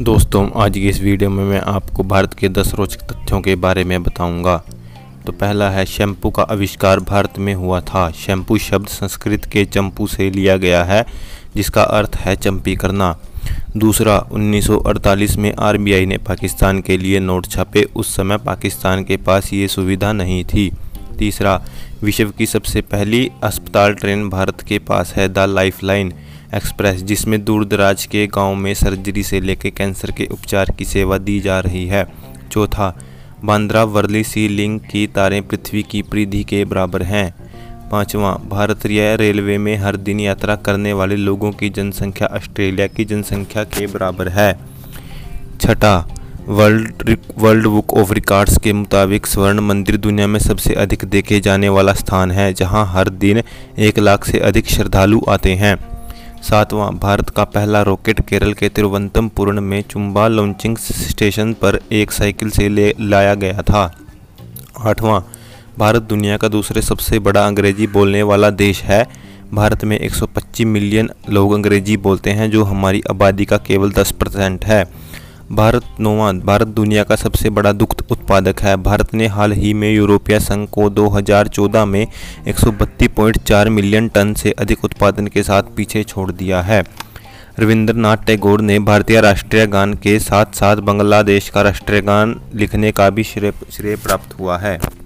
दोस्तों, आज की इस वीडियो में मैं आपको भारत के 10 रोचक तथ्यों के बारे में बताऊँगा। तो पहला है, शैम्पू का आविष्कार भारत में हुआ था। शैम्पू शब्द संस्कृत के चंपू से लिया गया है, जिसका अर्थ है चंपी करना। दूसरा 1948 में आरबीआई ने पाकिस्तान के लिए नोट छापे। उस समय पाकिस्तान के पास ये सुविधा नहीं थी। तीसरा, विश्व की सबसे पहली अस्पताल ट्रेन भारत के पास है, द लाइफ लाइन एक्सप्रेस, जिसमें दूर दराज के गाँव में सर्जरी से लेकर कैंसर के उपचार की सेवा दी जा रही है। चौथा, बांद्रा वर्ली सी लिंक की तारें पृथ्वी की परिधि के बराबर हैं। पाँचवा, भारतीय रेलवे में हर दिन यात्रा करने वाले लोगों की जनसंख्या ऑस्ट्रेलिया की जनसंख्या के बराबर है। छठा, world World Book of Records के मुताबिक स्वर्ण मंदिर दुनिया में सबसे अधिक देखे जाने वाला स्थान है, जहाँ हर दिन एक लाख से अधिक श्रद्धालु आते हैं। सातवां, भारत का पहला रॉकेट केरल के तिरुवनंतपुरम में चुम्बा लॉन्चिंग स्टेशन पर एक साइकिल से ले, लाया गया था। आठवां, भारत दुनिया का दूसरे सबसे बड़ा अंग्रेज़ी बोलने वाला देश है। भारत में 125 मिलियन लोग अंग्रेज़ी बोलते हैं, जो हमारी आबादी का केवल 10 परसेंट है। भारत नोवा, भारत दुनिया का सबसे बड़ा दुग्ध उत्पादक है। भारत ने हाल ही में यूरोपीय संघ को 2014 में एक मिलियन टन से अधिक उत्पादन के साथ पीछे छोड़ दिया है। रविंद्रनाथ टैगोर ने भारतीय राष्ट्रीय गान के साथ साथ बांग्लादेश का राष्ट्रीय गान लिखने का भी श्रेय श्रेय प्राप्त हुआ है।